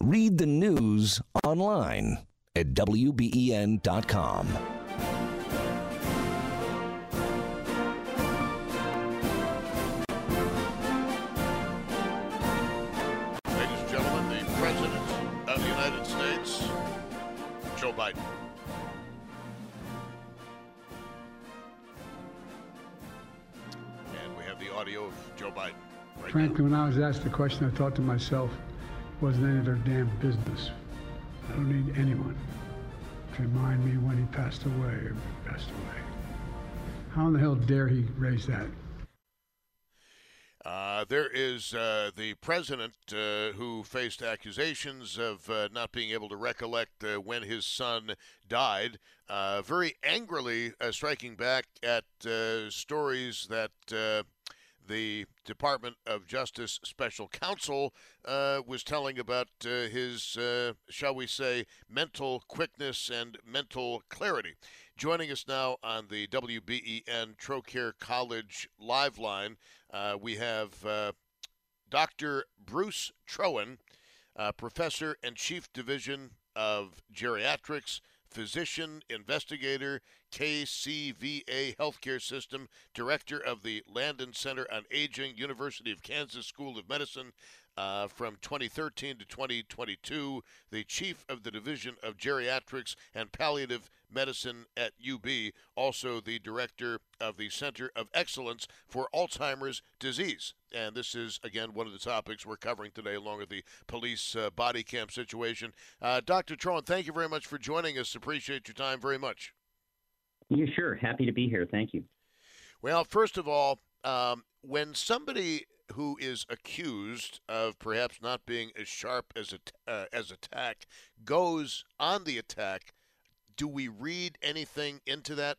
Read the news online at WBEN.com. Ladies and gentlemen, the President of the United States, Joe Biden. And we have the audio of Joe Biden. Right Frankly, when I was asked the question, I thought to myself, it wasn't any of their damn business. I don't need anyone to remind me when he passed away or passed away. How in the hell dare he raise that? Uh, there is uh, the president uh, who faced accusations of uh, not being able to recollect uh, when his son died, uh, very angrily striking back at stories that the Department of Justice special counsel was telling about his, shall we say, mental quickness and mental clarity. Joining us now on the WBEN Trocaire College live line, uh, we have uh, Dr. Bruce Troen, uh, professor and chief division of geriatrics, physician, investigator, KCVA Healthcare System, director of the Landon Center on Aging, University of Kansas School of Medicine, uh, from 2013 to 2022, the chief of the Division of Geriatrics and Palliative Medicine at UB, also the director of the Center of Excellence for Alzheimer's Disease. And this is, again, one of the topics we're covering today, along with the police uh, body cam situation. Uh, Dr. Troen, thank you very much for joining us. Appreciate your time very much. Yeah, sure. Happy to be here. Thank you. Well, first of all, um, when somebody who is accused of perhaps not being as sharp as a, uh, as attack goes on the attack, do we read anything into that?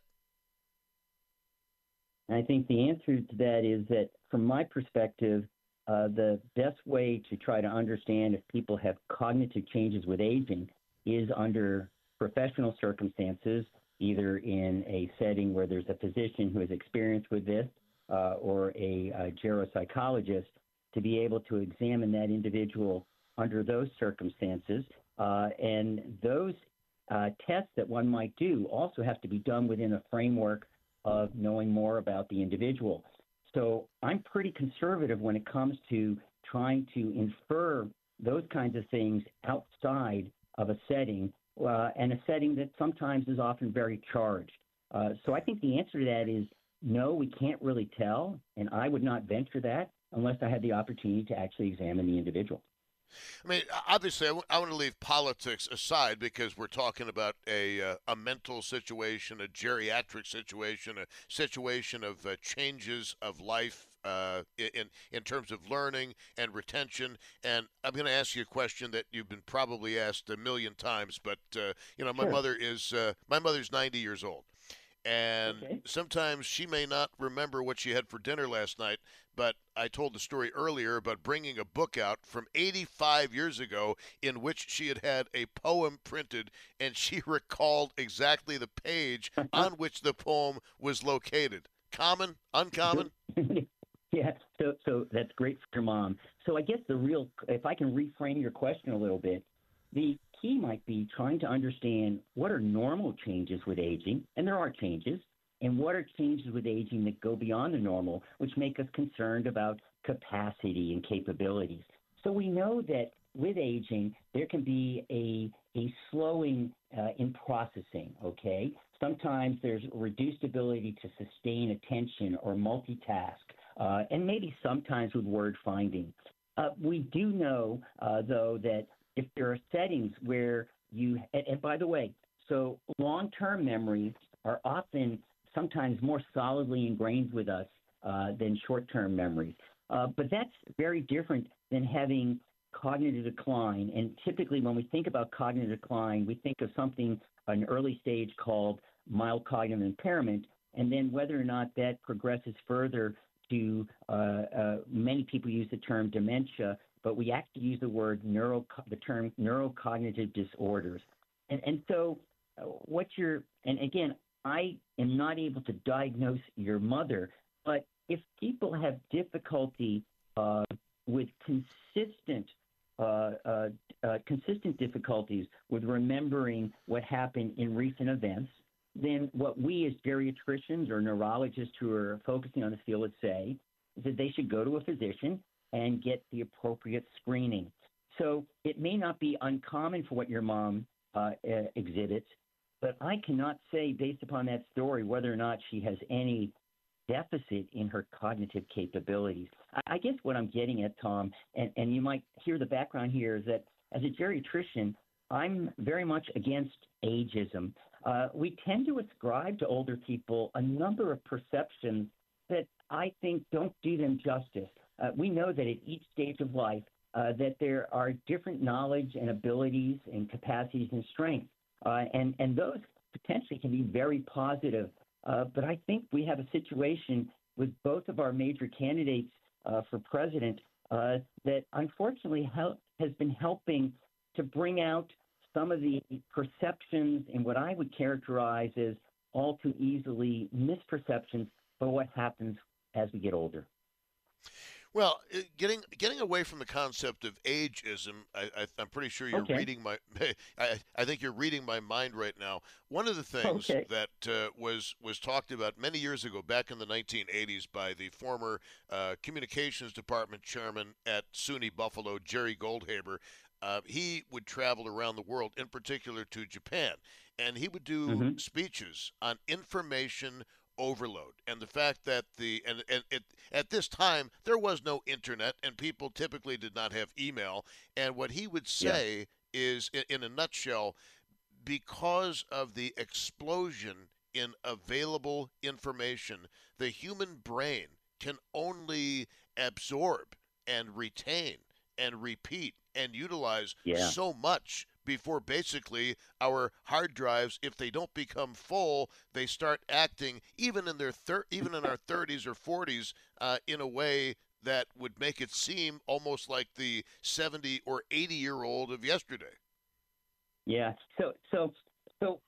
I think the answer to that is that, from my perspective, uh, the best way to try to understand if people have cognitive changes with aging is under professional circumstances, either in a setting where there's a physician who has experience with this uh, or a, a geropsychologist to be able to examine that individual under those circumstances. Uh, and those uh, tests that one might do also have to be done within a framework of knowing more about the individual. So I'm pretty conservative when it comes to trying to infer those kinds of things outside of a setting uh, and a setting that sometimes is often very charged. Uh, so I think the answer to that is no, we can't really tell, and I would not venture that unless I had the opportunity to actually examine the individual. I mean, obviously, I, w- I want to leave politics aside because we're talking about a uh, a mental situation, a geriatric situation, a situation of uh, changes of life uh, in in terms of learning and retention. And I'm going to ask you a question that you've been probably asked a million times, but uh, you know, my sure. mother is uh, my mother's 90 years old. And okay. sometimes she may not remember what she had for dinner last night, but I told the story earlier about bringing a book out from 85 years ago in which she had had a poem printed, and she recalled exactly the page uh-huh. on which the poem was located. Common? Uncommon? yeah, so so that's great for your mom. So I guess the real, if I can reframe your question a little bit, the key might be trying to understand what are normal changes with aging, and there are changes, and what are changes with aging that go beyond the normal, which make us concerned about capacity and capabilities. So we know that with aging, there can be a a slowing uh, in processing. Okay, sometimes there's reduced ability to sustain attention or multitask, uh, and maybe sometimes with word finding. Uh, we do know, uh, though, that if there are settings where you, and, and by the way, so long-term memories are often sometimes more solidly ingrained with us uh, than short-term memories. Uh, but that's very different than having cognitive decline. And typically, when we think about cognitive decline, we think of something, an early stage called mild cognitive impairment, and then whether or not that progresses further to uh, uh, many people use the term dementia, but we actually use the word neuro, the term neurocognitive disorders. And, and so, uh, what you're, and again, I am not able to diagnose your mother, but if people have difficulty uh, with consistent uh, uh, uh, consistent difficulties with remembering what happened in recent events, then what we as geriatricians or neurologists who are focusing on the field would say is that they should go to a physician and get the appropriate screening. So it may not be uncommon for what your mom uh, exhibits, but I cannot say based upon that story whether or not she has any deficit in her cognitive capabilities. I guess what I'm getting at, Tom, and, and you might hear the background here, is that as a geriatrician, I'm very much against ageism. Uh, we tend to ascribe to older people a number of perceptions that I think don't do them justice. Uh, we know that at each stage of life, uh, that there are different knowledge and abilities and capacities and strengths, uh, and and those potentially can be very positive uh, but I think we have a situation with both of our major candidates uh, for president uh, that unfortunately help, has been helping to bring out some of the perceptions and what I would characterize as all too easily misperceptions for what happens as we get older. Well, uh, getting getting away from the concept of ageism, I, am pretty sure you're okay. reading my. I, I, think you're reading my mind right now. One of the things okay. that uh, was was talked about many years ago, back in the 1980s, by the former uh, communications department chairman at SUNY Buffalo, Jerry Goldhaber. Uh, he would travel around the world, in particular to Japan, and he would do mm-hmm. speeches on information overload and the fact that the and, and it, at this time there was no internet and people typically did not have email and what he would say yeah. is in, in a nutshell because of the explosion in available information the human brain can only absorb and retain and repeat and utilize yeah. so much before basically our hard drives, if they don't become full, they start acting even in their thir- even in our 30s or 40s uh, in a way that would make it seem almost like the 70 or 80 year old of yesterday. Yeah. So so so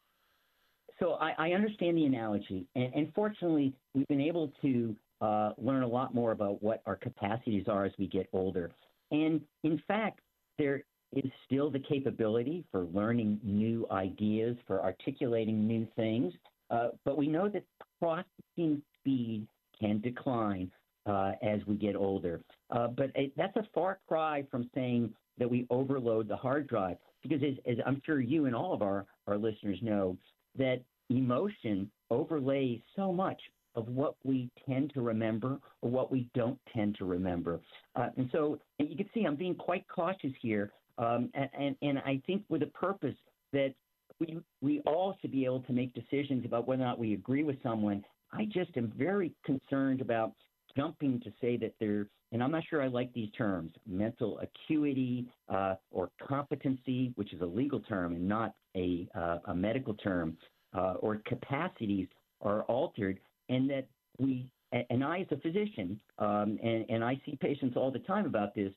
so I, I understand the analogy, and, and fortunately, we've been able to uh, learn a lot more about what our capacities are as we get older. And in fact, there is still the capability for learning new ideas, for articulating new things. Uh, but we know that processing speed can decline uh, as we get older. Uh, but it, that's a far cry from saying that we overload the hard drive, because as, as I'm sure you and all of our, our listeners know, that emotion overlays so much of what we tend to remember or what we don't tend to remember. Uh, and so and you can see I'm being quite cautious here um, and, and, and I think with a purpose that we, we all should be able to make decisions about whether or not we agree with someone. I just am very concerned about jumping to say that there, and I'm not sure I like these terms, mental acuity uh, or competency, which is a legal term and not a, uh, a medical term, uh, or capacities are altered, and that we, and I as a physician, um, and, and I see patients all the time about this,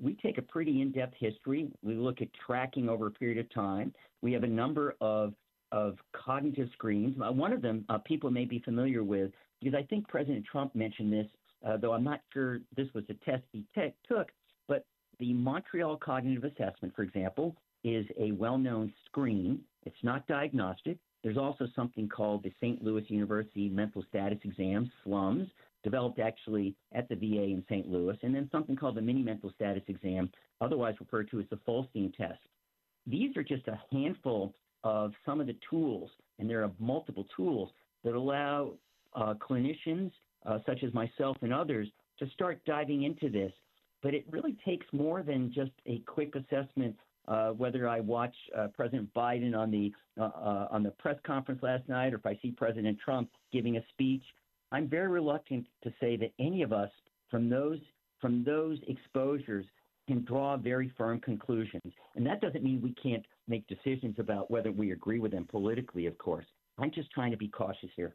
we take a pretty in-depth history. We look at tracking over a period of time. We have a number of of cognitive screens. Uh, one of them uh, people may be familiar with because I think President Trump mentioned this, uh, though I'm not sure this was a test he took. But the Montreal Cognitive Assessment, for example, is a well-known screen. It's not diagnostic. There's also something called the St. Louis University Mental Status Exam, SLUMS, developed actually at the VA in St. Louis, and then something called the Mini Mental Status Exam, otherwise referred to as the Folstein test. These are just a handful of some of the tools, and there are multiple tools that allow uh, clinicians uh, such as myself and others to start diving into this. But it really takes more than just a quick assessment. Uh, whether I watch uh, President Biden on the uh, uh, on the press conference last night, or if I see President Trump giving a speech, I'm very reluctant to say that any of us from those from those exposures can draw very firm conclusions. And that doesn't mean we can't make decisions about whether we agree with them politically, of course. I'm just trying to be cautious here.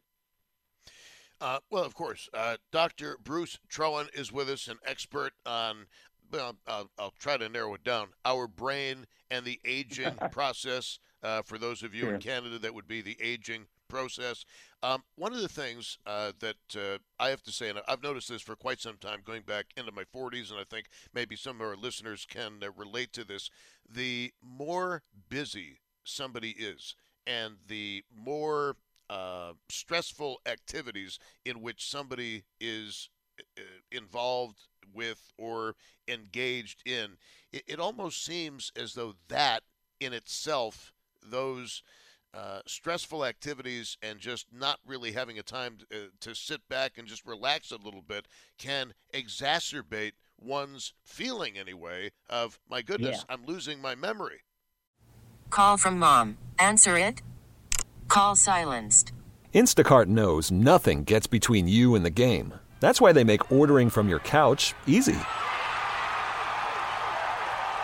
Uh, well, of course, uh, Dr. Bruce Troen is with us, an expert on. Well, I'll, I'll, try to narrow it down. Our brain and the aging process. Uh, for those of you sure. in Canada, that would be the aging process. Um, one of the things uh, that uh, I have to say, and I've noticed this for quite some time, going back into my 40s, and I think maybe some of our listeners can uh, relate to this. The more busy somebody is, and the more uh, stressful activities in which somebody is uh, involved with or engaged in, it, it, almost seems as though that in itself, those uh, stressful activities and just not really having a time to, uh, to sit back and just relax a little bit can exacerbate one's feeling anyway of my goodness yeah. i'm losing my memory call from mom answer it Call silenced. Instacart knows nothing gets between you and the game. That's why they make ordering from your couch easy.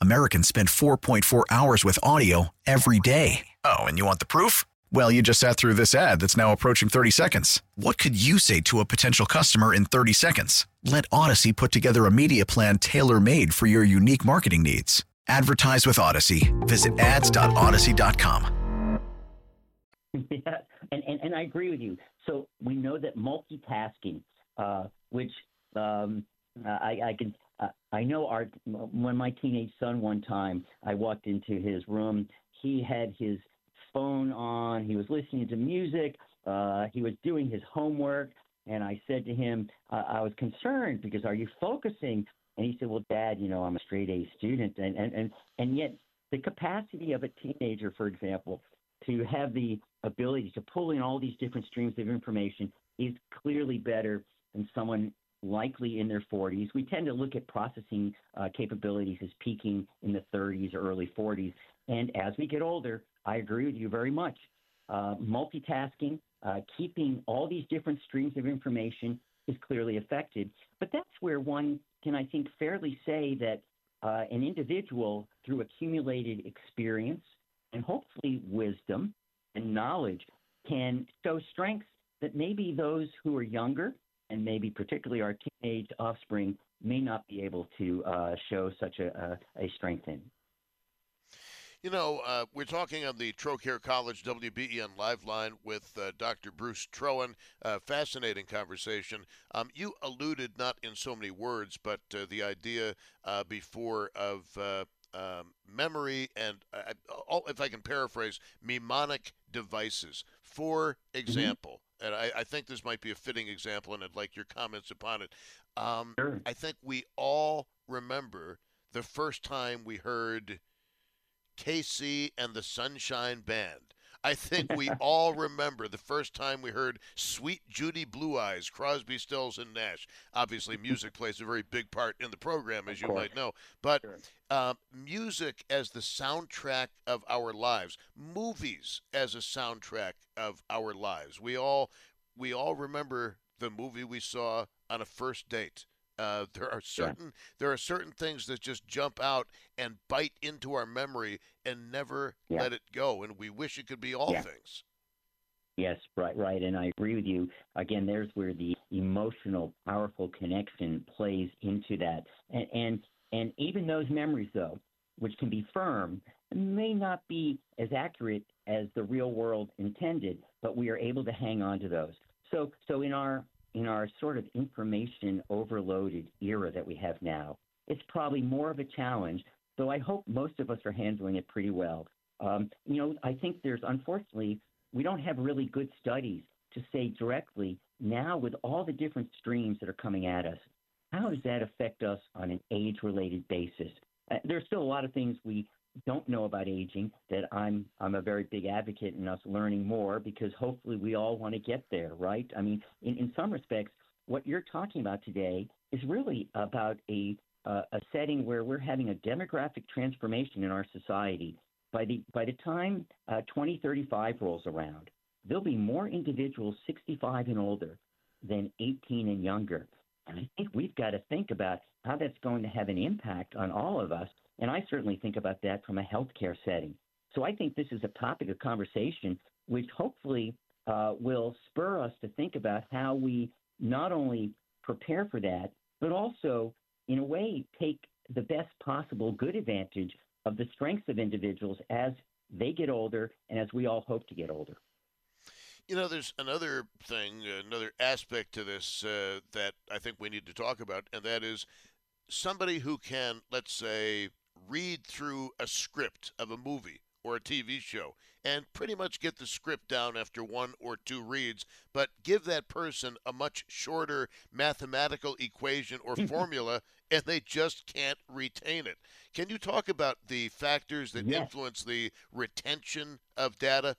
Americans spend 4.4 hours with audio every day. Oh, and you want the proof? Well, you just sat through this ad that's now approaching 30 seconds. What could you say to a potential customer in 30 seconds? Let Audacy put together a media plan tailor made for your unique marketing needs. Advertise with Audacy. Visit ads.audacy.com. yeah, and, and, and I agree with you. So we know that multitasking, uh, which um, I, I can, uh, I know our, when my teenage son one time, I walked into his room, he had his phone on, he was listening to music, uh, he was doing his homework, and I said to him, uh, I was concerned because are you focusing? And he said, Well, Dad, you know, I'm a straight A student, and and and and yet the capacity of a teenager, for example, to have the ability to pull in all these different streams of information is clearly better than someone likely in their 40s. We tend to look at processing uh, capabilities as peaking in the 30s or early 40s. And as we get older, I agree with you very much. Uh, multitasking, uh, keeping all these different streams of information is clearly affected. But that's where one can, I think, fairly say that uh, an individual, through accumulated experience, and hopefully wisdom and knowledge can show strengths that maybe those who are younger and maybe particularly our teenage offspring may not be able to uh, show such a, a, a, strength in. You know, uh, we're talking on the Trocaire College WBEN live line with uh, Dr. Bruce Troen. fascinating conversation. Um, you alluded, not in so many words, but uh, the idea uh, before of uh, um, memory and, uh, uh if I can paraphrase, mnemonic devices. For mm-hmm. example. And I, I, think this might be a fitting example, and I'd like your comments upon it. Um, sure. I think we all remember the first time we heard KC and the Sunshine Band. I think we all remember the first time we heard Suite Judy Blue Eyes, Crosby, Stills, and Nash. Obviously, music plays a very big part in the program, as you might know. But sure. uh, music as the soundtrack of our lives, movies as a soundtrack of our lives. We all we all remember the movie we saw on a first date. Uh, there are certain yeah. there are certain things that just jump out and bite into our memory and never yeah. let it go, and we wish it could be all yeah. things. Yes, right, right, and I agree with you. Again, there's where the emotional, powerful connection plays into that. And, and, and even those memories, though, which can be firm, may not be as accurate as the real world intended, but we are able to hang on to those. So, so in our in our sort of information overloaded era that we have now, it's probably more of a challenge. Though I hope most of us are handling it pretty well. Um, you know, I think there's unfortunately we don't have really good studies to say directly now with all the different streams that are coming at us. How does that affect us on an age-related basis? Uh, there's still a lot of things we don't know about aging that I'm I'm a very big advocate in us learning more because hopefully we all want to get there, right? I mean, in, in some respects, what you're talking about today is really about a uh, a setting where we're having a demographic transformation in our society. By the by the time uh, 2035 rolls around, there'll be more individuals 65 and older than 18 and younger. And I think we've got to think about how that's going to have an impact on all of us and I certainly think about that from a healthcare setting. So I think this is a topic of conversation which hopefully uh, will spur us to think about how we not only prepare for that, but also, in a way, take the best possible good advantage of the strengths of individuals as they get older and as we all hope to get older. You know, there's another thing, another aspect to this uh, that I think we need to talk about, and that is somebody who can, let's say, read through a script of a movie or a TV show and pretty much get the script down after one or two reads, but give that person a much shorter mathematical equation or formula and they just can't retain it. Can you talk about the factors that yes. influence the retention of data?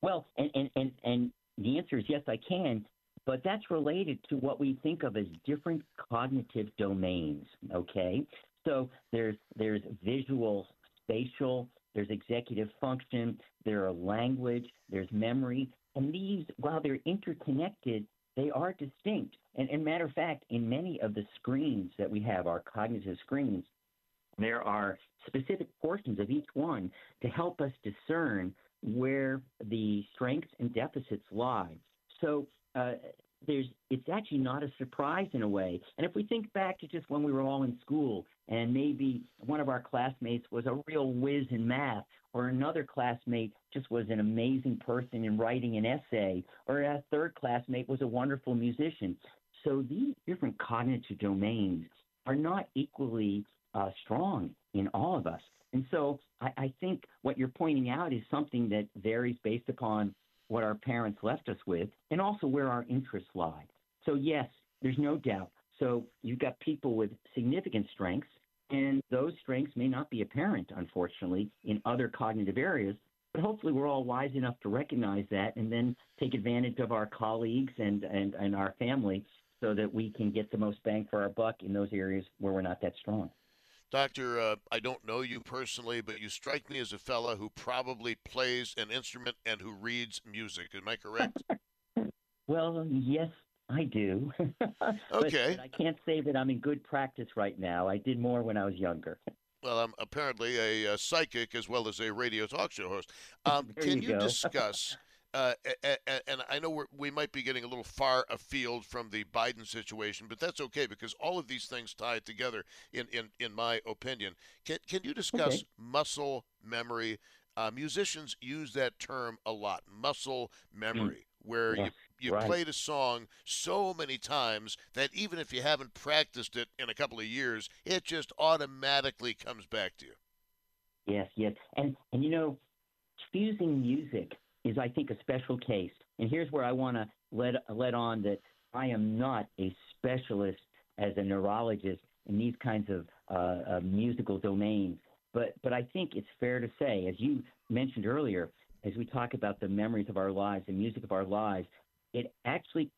Well, and, and, and, and the answer is yes, I can. But that's related to what we think of as different cognitive domains, okay? So there's there's visual, spatial, there's executive function, there are language, there's memory, and these, while they're interconnected, they are distinct. And, and matter of fact, in many of the screens that we have, our cognitive screens, there are specific portions of each one to help us discern where the strengths and deficits lie. So uh, there's it's actually not a surprise in a way. And if we think back to just when we were all in school and maybe one of our classmates was a real whiz in math or another classmate just was an amazing person in writing an essay or a third classmate was a wonderful musician. So these different cognitive domains are not equally uh, strong in all of us. And so I, I think what you're pointing out is something that varies based upon what our parents left us with, and also where our interests lie. So, yes, there's no doubt. So, you've got people with significant strengths, and those strengths may not be apparent, unfortunately, in other cognitive areas. But hopefully, we're all wise enough to recognize that and then take advantage of our colleagues and, and, and our family so that we can get the most bang for our buck in those areas where we're not that strong. Doctor, uh, I don't know you personally, but you strike me as a fella who probably plays an instrument and who reads music. Am I correct? well, yes, I do. okay. But I can't say that I'm in good practice right now. I did more when I was younger. Well, I'm apparently a, a psychic as well as a radio talk show host. Um, can you, you discuss uh, and I know we might be getting a little far afield from the Biden situation, but that's okay because all of these things tie together, in, in, in my opinion. Can, can you discuss okay. muscle memory? Uh, musicians use that term a lot muscle memory, mm. where you, you right. played a song so many times that even if you haven't practiced it in a couple of years, it just automatically comes back to you. Yes, yes. And, and you know, fusing music is, I think, a special case. And here's where I want to let let on that I am not a specialist as a neurologist in these kinds of uh, uh, musical domains. But but I think it's fair to say, as you mentioned earlier, as we talk about the memories of our lives, the music of our lives, it actually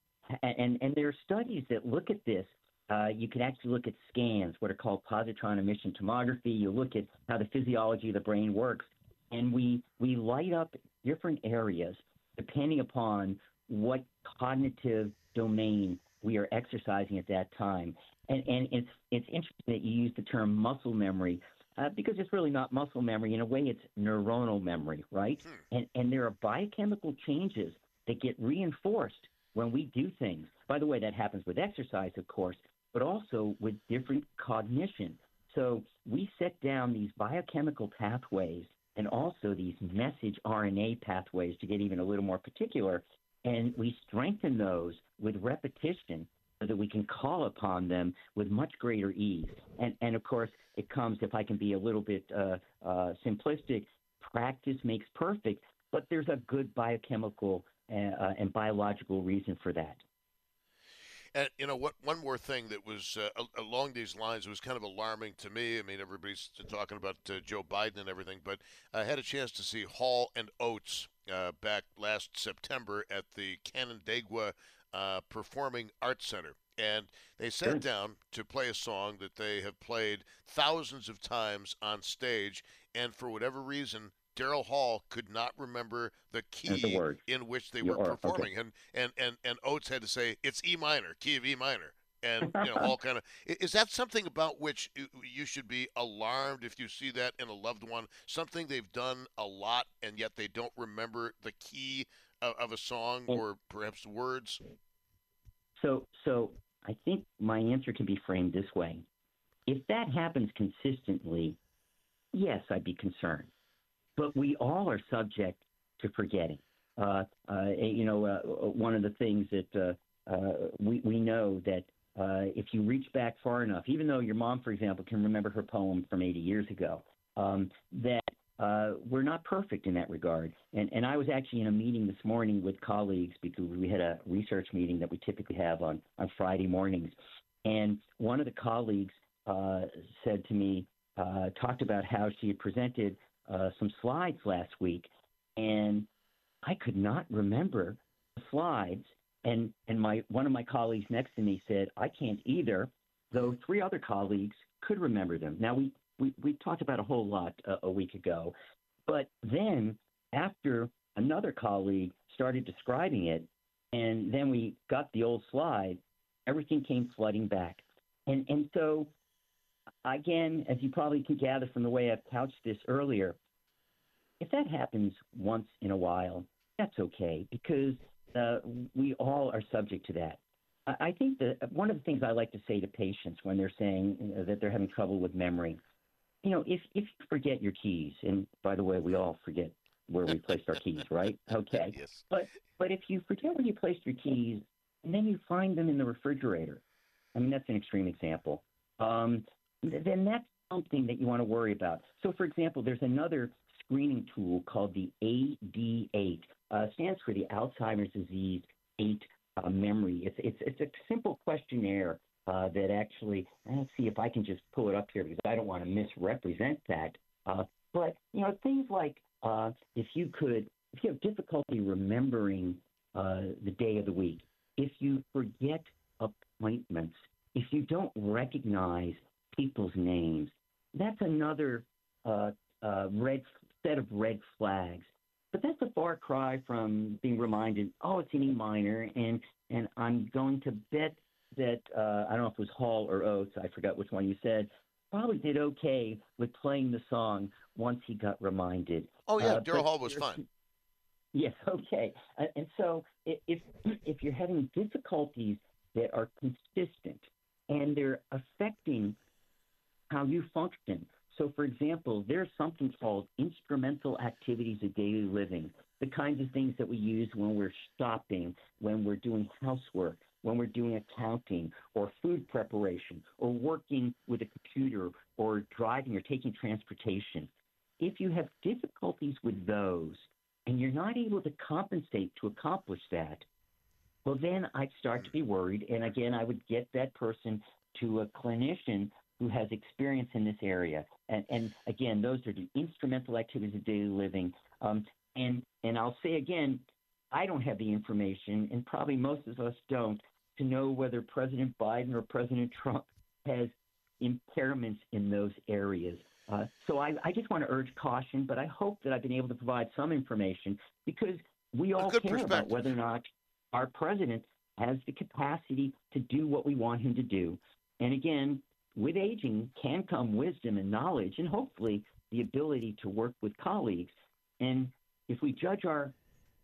and and there are studies that look at this. Uh, you can actually look at scans, what are called positron emission tomography. You look at how the physiology of the brain works, and we we light up different areas depending upon what cognitive domain we are exercising at that time. And, and it's, it's interesting that you use the term muscle memory uh, because it's really not muscle memory. In a way, it's neuronal memory, right? Hmm. And, and there are biochemical changes that get reinforced when we do things. By the way, that happens with exercise, of course, but also with different cognition. So we set down these biochemical pathways and also these message RNA pathways to get even a little more particular. And we strengthen those with repetition so that we can call upon them with much greater ease. And, and of course, it comes, if I can be a little bit uh, uh, simplistic, practice makes perfect, but there's a good biochemical uh, uh and biological reason for that. And you know what? One more thing that was uh, along these lines was kind of alarming to me. I mean, everybody's talking about uh, Joe Biden and everything, but I had a chance to see Hall and Oates uh, back last September at the Canandaigua uh, Performing Arts Center, and they sat sure. down to play a song that they have played thousands of times on stage, and for whatever reason, Daryl Hall could not remember the key the in which they were performing, okay. and, and and and Oates had to say it's E minor, key of E minor, and you know Hall kind of is that something about which you should be alarmed if you see that in a loved one, something they've done a lot and yet they don't remember the key of, of a song or perhaps words. So so I think my answer can be framed this way: if that happens consistently, yes, I'd be concerned but we all are subject to forgetting. Uh, uh, you know, uh, one of the things that uh, uh, we, we know that uh, if you reach back far enough, even though your mom, for example, can remember her poem from 80 years ago, um, that we're not perfect in that regard. And, and I was actually in a meeting this morning with colleagues because we had a research meeting that we typically have on, on Friday mornings. And one of the colleagues said to me, talked about how she had presented uh, some slides last week, and I could not remember the slides. And and my one of my colleagues next to me said I can't either, though three other colleagues could remember them. Now we we, we talked about a whole lot uh, a week ago, but then after another colleague started describing it, and then we got the old slide, everything came flooding back. And and so again, as you probably can gather from the way I've couched this earlier, if that happens once in a while, that's okay because uh, we all are subject to that. I, I think that one of the things I like to say to patients when they're saying you know, that they're having trouble with memory, you know, if if you forget your keys, and by the way, we all forget where we placed our keys, right? Okay. Yes. But but if you forget where you placed your keys and then you find them in the refrigerator, I mean that's an extreme example. Um, then that's something that you want to worry about. So, for example, there's another screening tool called the AD8. Uh, stands for the Alzheimer's disease 8 uh, memory. It's, it's, it's a simple questionnaire uh, that actually, let's see if I can just pull it up here because I don't want to misrepresent that. Uh, but, you know, things like uh, if you could, if you have difficulty remembering uh, the day of the week, if you forget appointments, if you don't recognize people's names. That's another uh, uh, red set of red flags. But that's a far cry from being reminded, oh, it's an E minor, and and I'm going to bet that uh, I don't know if it was Hall or Oates, I forgot which one you said, probably did okay with playing the song once he got reminded. Oh yeah, uh, Daryl Hall was fine. Yes, okay. Uh, and so if if you're having difficulties that are consistent and they're affecting how you function. So, for example, there's something called instrumental activities of daily living, the kinds of things that we use when we're shopping, when we're doing housework, when we're doing accounting or food preparation or working with a computer or driving or taking transportation. If you have difficulties with those and you're not able to compensate to accomplish that, well, then I'd start to be worried. And again, I would get that person to a clinician who has experience in this area. And, and again, those are the instrumental activities of daily living. Um, and and I'll say again, I don't have the information, and probably most of us don't, to know whether President Biden or President Trump has impairments in those areas. Uh, so I, I, just want to urge caution, but I hope that I've been able to provide some information because we all care about whether or not our president has the capacity to do what we want him to do. And again, with aging can come wisdom and knowledge, and hopefully the ability to work with colleagues. And if we judge our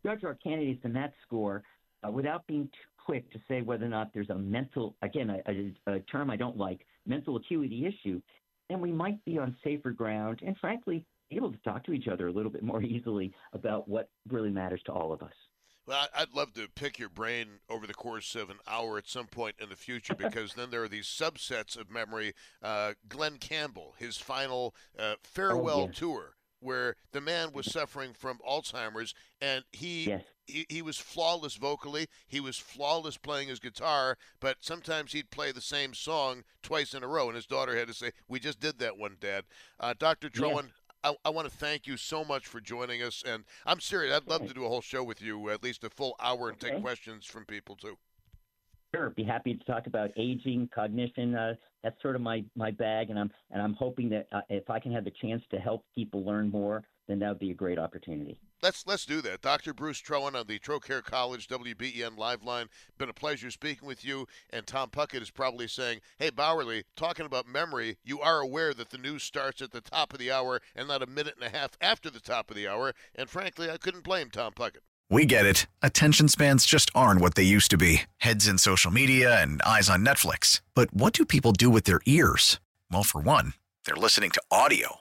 judge our candidates in that score, uh, without being too quick to say whether or not there's a mental, again, a, a, a term I don't like, mental acuity issue, then we might be on safer ground and, frankly, able to talk to each other a little bit more easily about what really matters to all of us. Well, I'd love to pick your brain over the course of an hour at some point in the future because then there are these subsets of memory. Uh, Glen Campbell, his final uh, farewell oh, yes. tour, where the man was suffering from Alzheimer's and he, yes. he he was flawless vocally. He was flawless playing his guitar, but sometimes he'd play the same song twice in a row, and his daughter had to say, "We just did that one, Dad." Uh, Dr. Troen, Yes. I, I want to thank you so much for joining us, and I'm serious. I'd love to do a whole show with you, at least a full hour, and take questions from people too. Sure, be happy to talk about aging, cognition. Uh, that's sort of my, my bag, and I'm and I'm hoping that uh, if I can have the chance to help people learn more, then that would be a great opportunity. Let's let's do that. Dr. Bruce Troen on the Trocaire College WBEN live line. Been a pleasure speaking with you. And Tom Puckett is probably saying, "Hey Bauerle, talking about memory, you are aware that the news starts at the top of the hour and not a minute and a half after the top of the hour." And frankly, I couldn't blame Tom Puckett. We get it. Attention spans just aren't what they used to be heads in social media and eyes on Netflix. But what do people do with their ears? Well, for one, they're listening to audio.